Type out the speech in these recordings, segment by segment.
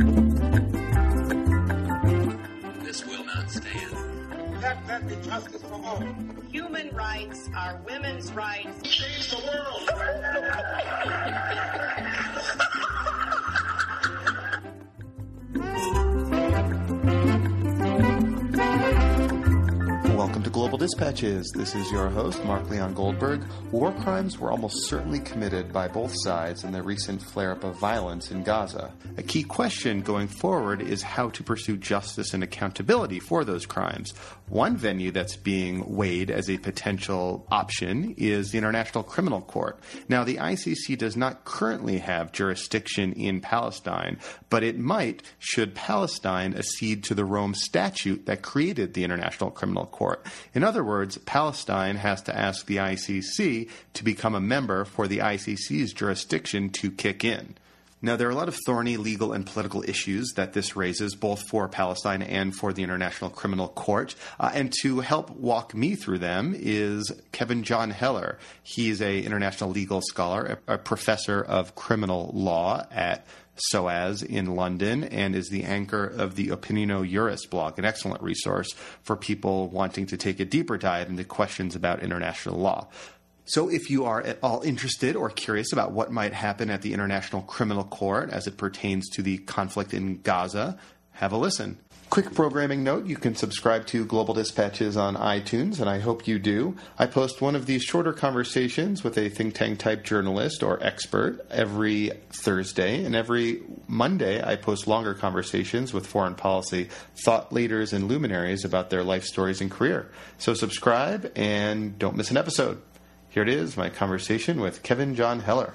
This will not stand. Let there be justice for all. Human rights are women's rights. Change the world. Welcome to Global Dispatches. This is your host, Mark Leon Goldberg. War crimes were almost certainly committed by both sides in the recent flare up of violence in Gaza. A key question going forward is how to pursue justice and accountability for those crimes. One venue that's being weighed as a potential option is the International Criminal Court. Now, the ICC does not currently have jurisdiction in Palestine, but it might should Palestine accede to the Rome Statute that created the International Criminal Court. In other words, Palestine has to ask the ICC to become a member for the ICC's jurisdiction to kick in. Now, there are a lot of thorny legal and political issues that this raises, both for Palestine and for the International Criminal Court. Uh, and to help walk me through them is Kevin Jon Heller. He's a international legal scholar, a, a professor of criminal law at SOAS in London and is the anchor of the Opinio Juris blog, an excellent resource for people wanting to take a deeper dive into questions about international law. So, if you are at all interested or curious about what might happen at the International Criminal Court as it pertains to the conflict in Gaza, have a listen. Quick programming note you can subscribe to Global Dispatches on iTunes, and I hope you do. I post one of these shorter conversations with a think tank type journalist or expert every Thursday, and every Monday I post longer conversations with foreign policy thought leaders and luminaries about their life stories and career. So, subscribe and don't miss an episode. Here it is my conversation with Kevin Jon Heller.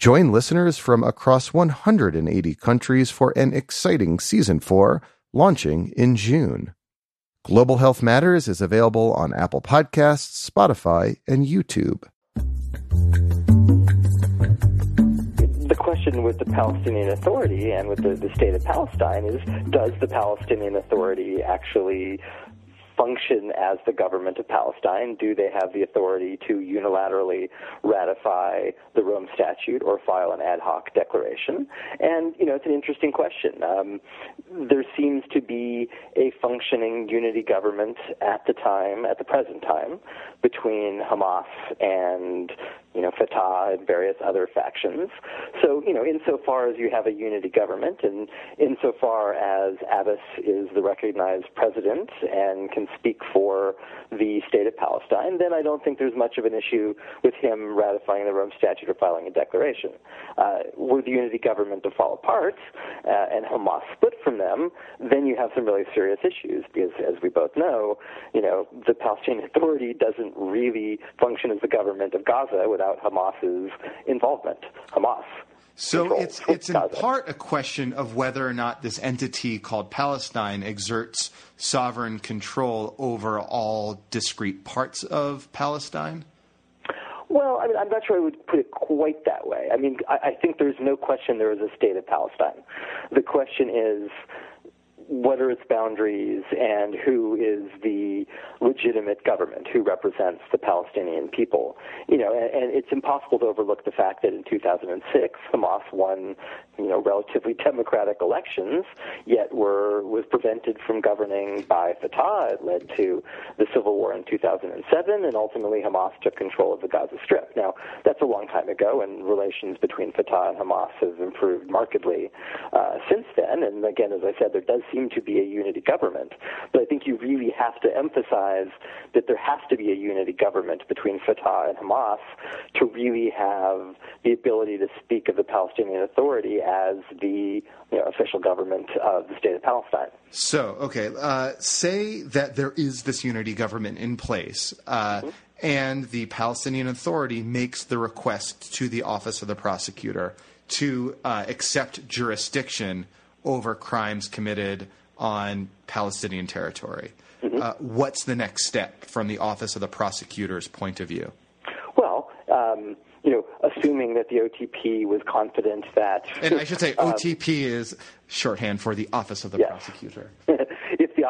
Join listeners from across 180 countries for an exciting season 4 launching in June. Global Health Matters is available on Apple Podcasts, Spotify, and YouTube. The question with the Palestinian Authority and with the, the state of Palestine is does the Palestinian Authority actually function as the government of Palestine? Do they have the authority to unilaterally ratify the Rome Statute or file an ad hoc declaration? And, you know, it's an interesting question. Um, there seems to be a functioning unity government at the time, at the present time, between Hamas and you know, Fatah and various other factions. So, you know, insofar as you have a unity government and insofar as Abbas is the recognized president and can speak for the state of Palestine, then I don't think there's much of an issue with him ratifying the Rome Statute or filing a declaration. Uh, were the unity government to fall apart uh, and Hamas split from them, then you have some really serious issues because, as we both know, you know, the Palestinian Authority doesn't really function as the government of Gaza without Hamas's involvement. Hamas. So it's it's in Gaza. part a question of whether or not this entity called Palestine exerts sovereign control over all discrete parts of Palestine. Well, I mean, I'm not sure I would put it quite that way. I mean, I, I think there's no question there is a state of Palestine. The question is what are its boundaries and who is the legitimate government who represents the Palestinian people. You know, and, and it's impossible to overlook the fact that in 2006 Hamas won, you know, relatively democratic elections, yet were was prevented from governing by Fatah. It led to the civil war in 2007, and ultimately Hamas took control of the Gaza Strip. Now, that's a long time ago, and relations between Fatah and Hamas have improved markedly uh, since then. And again, as I said, there does seem to be a unity government. But I think you really have to emphasize that there has to be a unity government between Fatah and Hamas to really have the ability to speak of the Palestinian Authority as the you know, official government of the state of Palestine. So, okay, uh, say that there is this unity government in place, uh, and the Palestinian Authority makes the request to the Office of the Prosecutor to uh, accept jurisdiction over crimes committed on Palestinian territory. Mm-hmm. Uh, what's the next step from the Office of the Prosecutor's point of view? Well, um, you know, assuming that the OTP was confident that. And I should say, um, OTP is shorthand for the Office of the Yes. Prosecutor.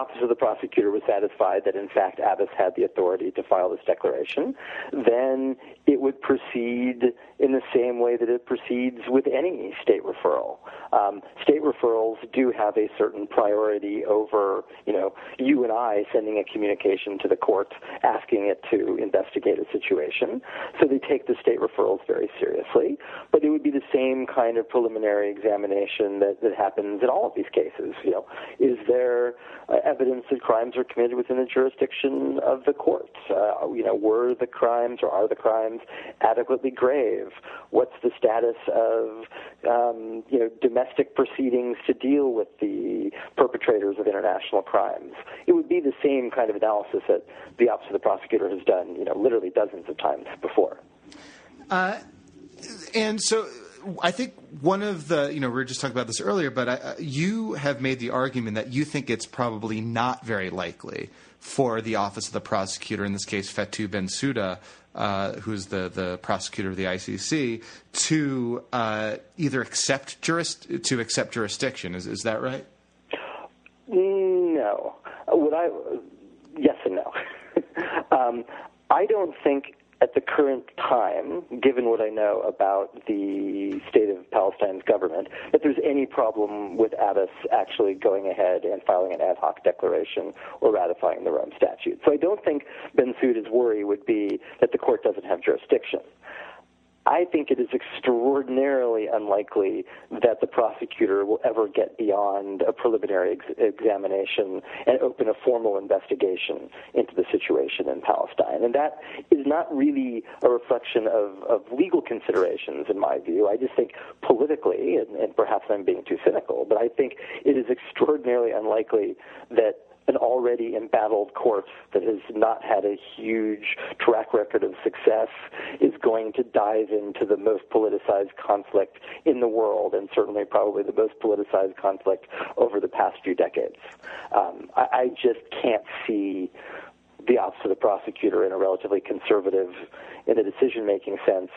office of the prosecutor was satisfied that in fact Abbas had the authority to file this declaration, then it would proceed in the same way that it proceeds with any state referral. Um, state referrals do have a certain priority over, you know, you and I sending a communication to the court asking it to investigate a situation. So they take the state referrals very seriously. But it would be the same kind of preliminary examination that, that happens in all of these cases. You know, is there evidence that crimes are committed within the jurisdiction of the court? Uh, you know, were the crimes or are the crimes adequately grave? What's the status of um, you know domestic proceedings to deal with the perpetrators of international crimes? It would be the same kind of analysis that the Office of the Prosecutor has done, you know, literally dozens of times before. And so I think one of the, you know, we were just talking about this earlier, but I, you have made the argument that you think it's probably not very likely for the Office of the Prosecutor, in this case Fatou Bensouda, uh, who's the, the prosecutor of the ICC, to uh, either accept juris- to accept jurisdiction. Is, is that right? No. Would I? Yes and no. um, I don't think at the current time, given what I know about the state of Palestine's government, that there's any problem with Abbas actually going ahead and filing an ad hoc declaration or ratifying the Rome Statute. So I don't think Bensouda's worry would be that the court doesn't have jurisdiction. I think it is extraordinarily unlikely that the prosecutor will ever get beyond a preliminary ex- examination and open a formal investigation into the situation in Palestine. And that is not really a reflection of, of legal considerations, in my view. I just think politically, and, and perhaps I'm being too cynical, but I think it is extraordinarily unlikely that an already embattled court that has not had a huge track record of success is going to dive into the most politicized conflict in the world, and certainly probably the most politicized conflict over the past few decades. Um, I, I just can't see the office of the prosecutor in a relatively conservative, in a decision-making sense,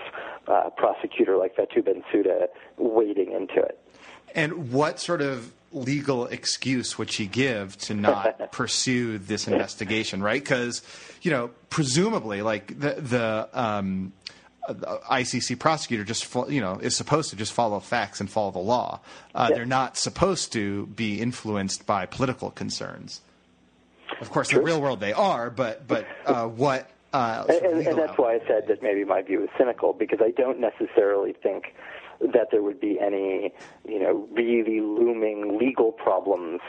uh, prosecutor like Fatou Bensouda wading into it. And what sort of legal excuse would she give to not pursue this investigation, right? Because, you know, presumably, like the the, um, the ICC prosecutor just you know is supposed to just follow facts and follow the law. Uh. They're not supposed to be influenced by political concerns. Of course, in the real world they are, but but uh, what? Uh, and, and, and that's why I said that maybe my view is cynical because I don't necessarily think that there would be any, you know, really looming legal problems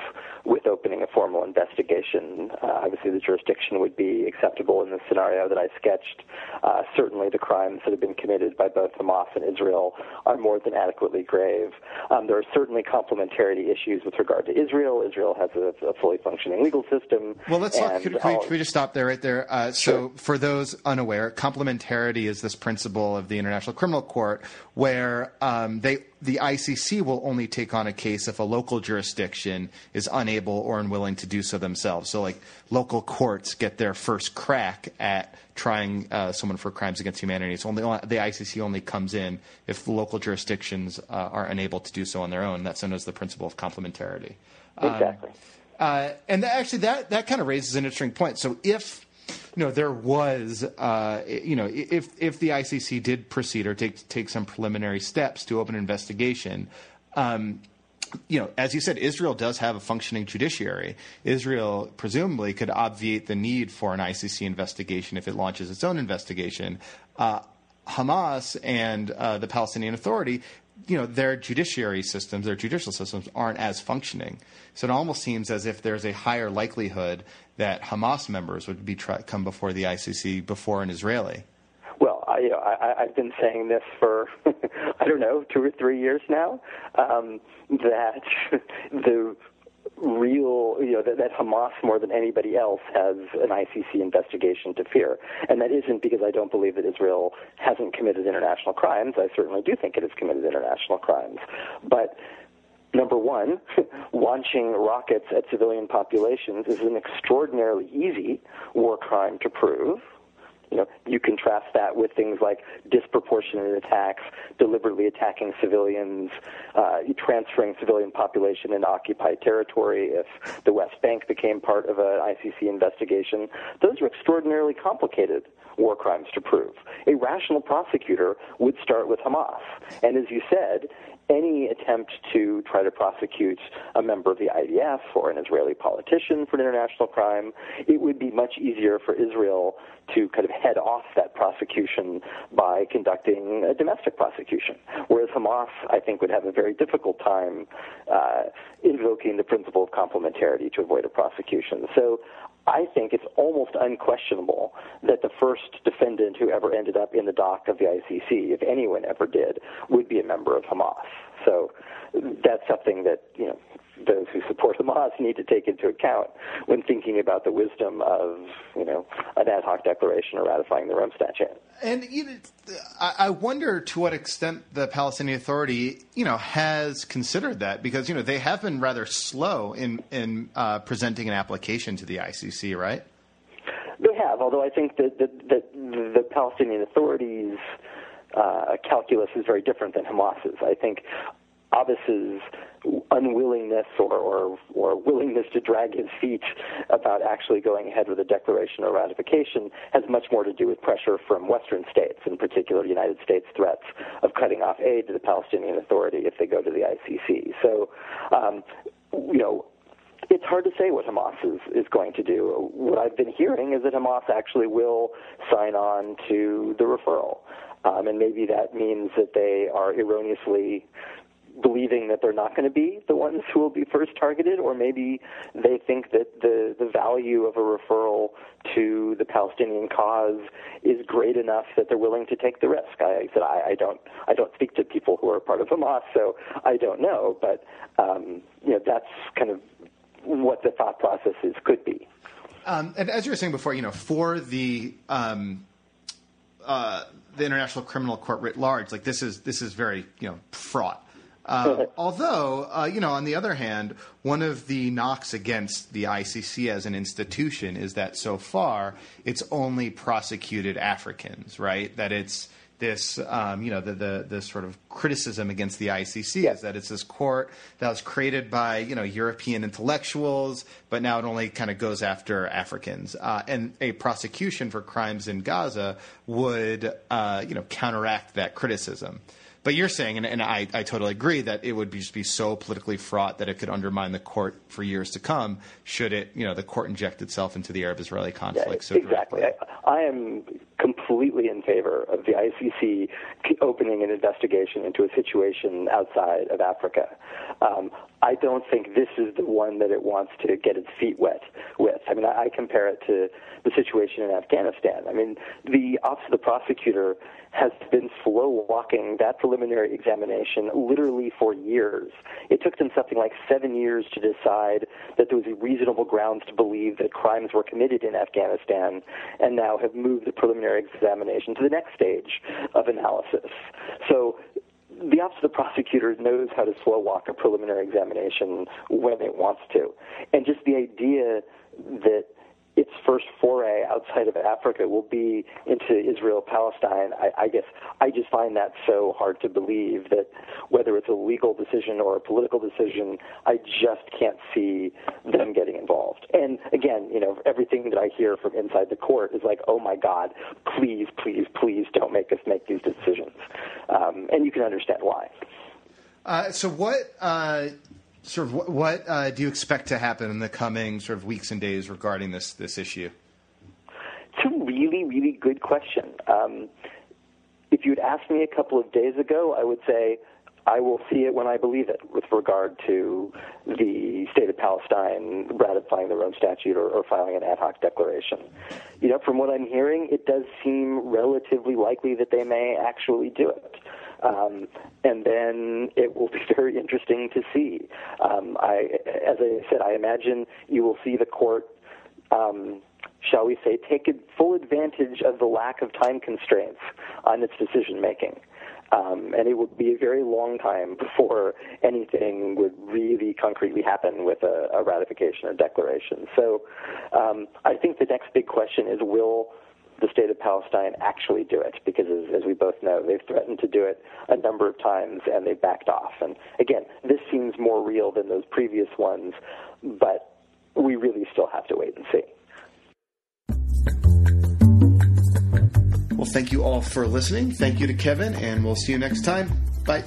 with opening a formal investigation. Uh, obviously, the jurisdiction would be acceptable in the scenario that I sketched. Uh, certainly, the crimes that have been committed by both Hamas and Israel are more than adequately grave. Um, there are certainly complementarity issues with regard to Israel. Israel has a, a fully functioning legal system. Well, let's talk. and Could, we, can we just stop there, right there? Uh, so, for those unaware, complementarity is this principle of the International Criminal Court, where um, they the ICC will only take on a case if a local jurisdiction is unable or unwilling to do so themselves. So, like local courts get their first crack at trying uh, someone for crimes against humanity. It's only the ICC only comes in if the local jurisdictions uh, are unable to do so on their own. That's known as the principle of complementarity. Um, Exactly. uh, and that, actually, that that kind of raises an interesting point. So, if you know there was, uh, you know, if if the ICC did proceed or take take some preliminary steps to open an investigation. Um, you know, as you said, Israel does have a functioning judiciary. Israel presumably could obviate the need for an ICC investigation if it launches its own investigation. Uh, Hamas and uh, the Palestinian Authority, you know, their judiciary systems, their judicial systems aren't as functioning. So it almost seems as if there's a higher likelihood that Hamas members would be try- come before the ICC before an Israeli. Well, I, you know, I, I've been saying this for I don't know two or three years now. Um, that the real, you know, that, that Hamas more than anybody else has an ICC investigation to fear, and that isn't because I don't believe that Israel hasn't committed international crimes. I certainly do think it has committed international crimes, but number one, launching rockets at civilian populations is an extraordinarily easy war crime to prove. You know, you contrast that with things like disproportionate attacks, deliberately attacking civilians, uh, transferring civilian population into occupied territory. If the West Bank became part of an ICC investigation, those are extraordinarily complicated war crimes to prove. A rational prosecutor would start with Hamas, and as you said, any attempt to try to prosecute a member of the IDF or an Israeli politician for an international crime, it would be much easier for Israel to kind of head off that prosecution by conducting a domestic prosecution. Whereas Hamas, I think, would have a very difficult time uh, invoking the principle of complementarity to avoid a prosecution. So I think it's almost unquestionable that the first defendant who ever ended up in the dock of the ICC, if anyone ever did, would be a member of Hamas. So that's something that you know those who support Hamas need to take into account when thinking about the wisdom of you know an ad hoc declaration or ratifying the Rome Statute. And you know, I wonder to what extent the Palestinian Authority you know has considered that because you know they have been rather slow in in uh, presenting an application to the ICC, right? They have, although I think that that, that the Palestinian Authority's uh, calculus is very different than Hamas's. I think Abbas's unwillingness or, or, or willingness to drag his feet about actually going ahead with a declaration or ratification has much more to do with pressure from Western states, in particular the United States threats of cutting off aid to the Palestinian Authority if they go to the ICC. So, um, you know, it's hard to say what Hamas is, is going to do. What I've been hearing is that Hamas actually will sign on to the referral. Um, and maybe that means that they are erroneously believing that they're not going to be the ones who will be first targeted, or maybe they think that the, the value of a referral to the Palestinian cause is great enough that they're willing to take the risk. I said I, I don't I don't speak to people who are part of Hamas, so I don't know, but um, you know that's kind of what the thought processes could be. Um, and as you were saying before, you know, for the um, uh, the International Criminal Court writ large, like this is this is very you know fraught. Uh, although, uh, you know, on the other hand, one of the knocks against the ICC as an institution is that so far it's only prosecuted Africans, right? That it's this, um, you know, the, the, the sort of criticism against the ICC yeah. is that it's this court that was created by, you know, European intellectuals, but now it only kind of goes after Africans. Uh, and a prosecution for crimes in Gaza would, uh, you know, counteract that criticism. But you're saying, and, and I, I, totally agree, that it would be, just be so politically fraught that it could undermine the court for years to come should it, you know, the court inject itself into the Arab-Israeli conflict. Yeah, so exactly. I, I, am completely in favor of the ICC opening an investigation into a situation outside of Africa. Um, I don't think this is the one that it wants to get its feet wet with. I mean, I, I compare it to the situation in Afghanistan. I mean, the Office of the Prosecutor has been slow walking that preliminary examination literally for years. It took them something like seven years to decide that there was reasonable grounds to believe that crimes were committed in Afghanistan, and now have moved the preliminary examination to the next stage of analysis. So the Office of the Prosecutor knows how to slow walk a preliminary examination when it wants to. And just the idea that its first foray outside of Africa will be into Israel Palestine. I, I guess I just find that so hard to believe that whether it's a legal decision or a political decision, I just can't see them getting involved. And again, you know, everything that I hear from inside the court is like, oh my God, please, please, please don't make us make these decisions. Um, and you can understand why. Uh, so what? Uh sort of what, what uh, do you expect to happen in the coming sort of weeks and days regarding this this issue? It's a really really good question. Um, if you'd asked me a couple of days ago, I would say I will see it when I believe it with regard to the state of Palestine ratifying the Rome Statute or, or, filing an ad hoc declaration. You know, from what I'm hearing, it does seem relatively likely that they may actually do it. Um, and then it will be very interesting to see. Um, I, as I said, I imagine you will see the court, um, shall we say, take full advantage of the lack of time constraints on its decision making. Um, and it would be a very long time before anything would really concretely happen with a, a ratification or declaration. So um, I think the next big question is will the state of Palestine actually do it? Because as, as, we both know, they've threatened to do it a number of times and they backed off. And again, this seems more real than those previous ones, but we really still have to wait and see. Well, thank you all for listening. Thank you to Kevin, and we'll see you next time. Bye.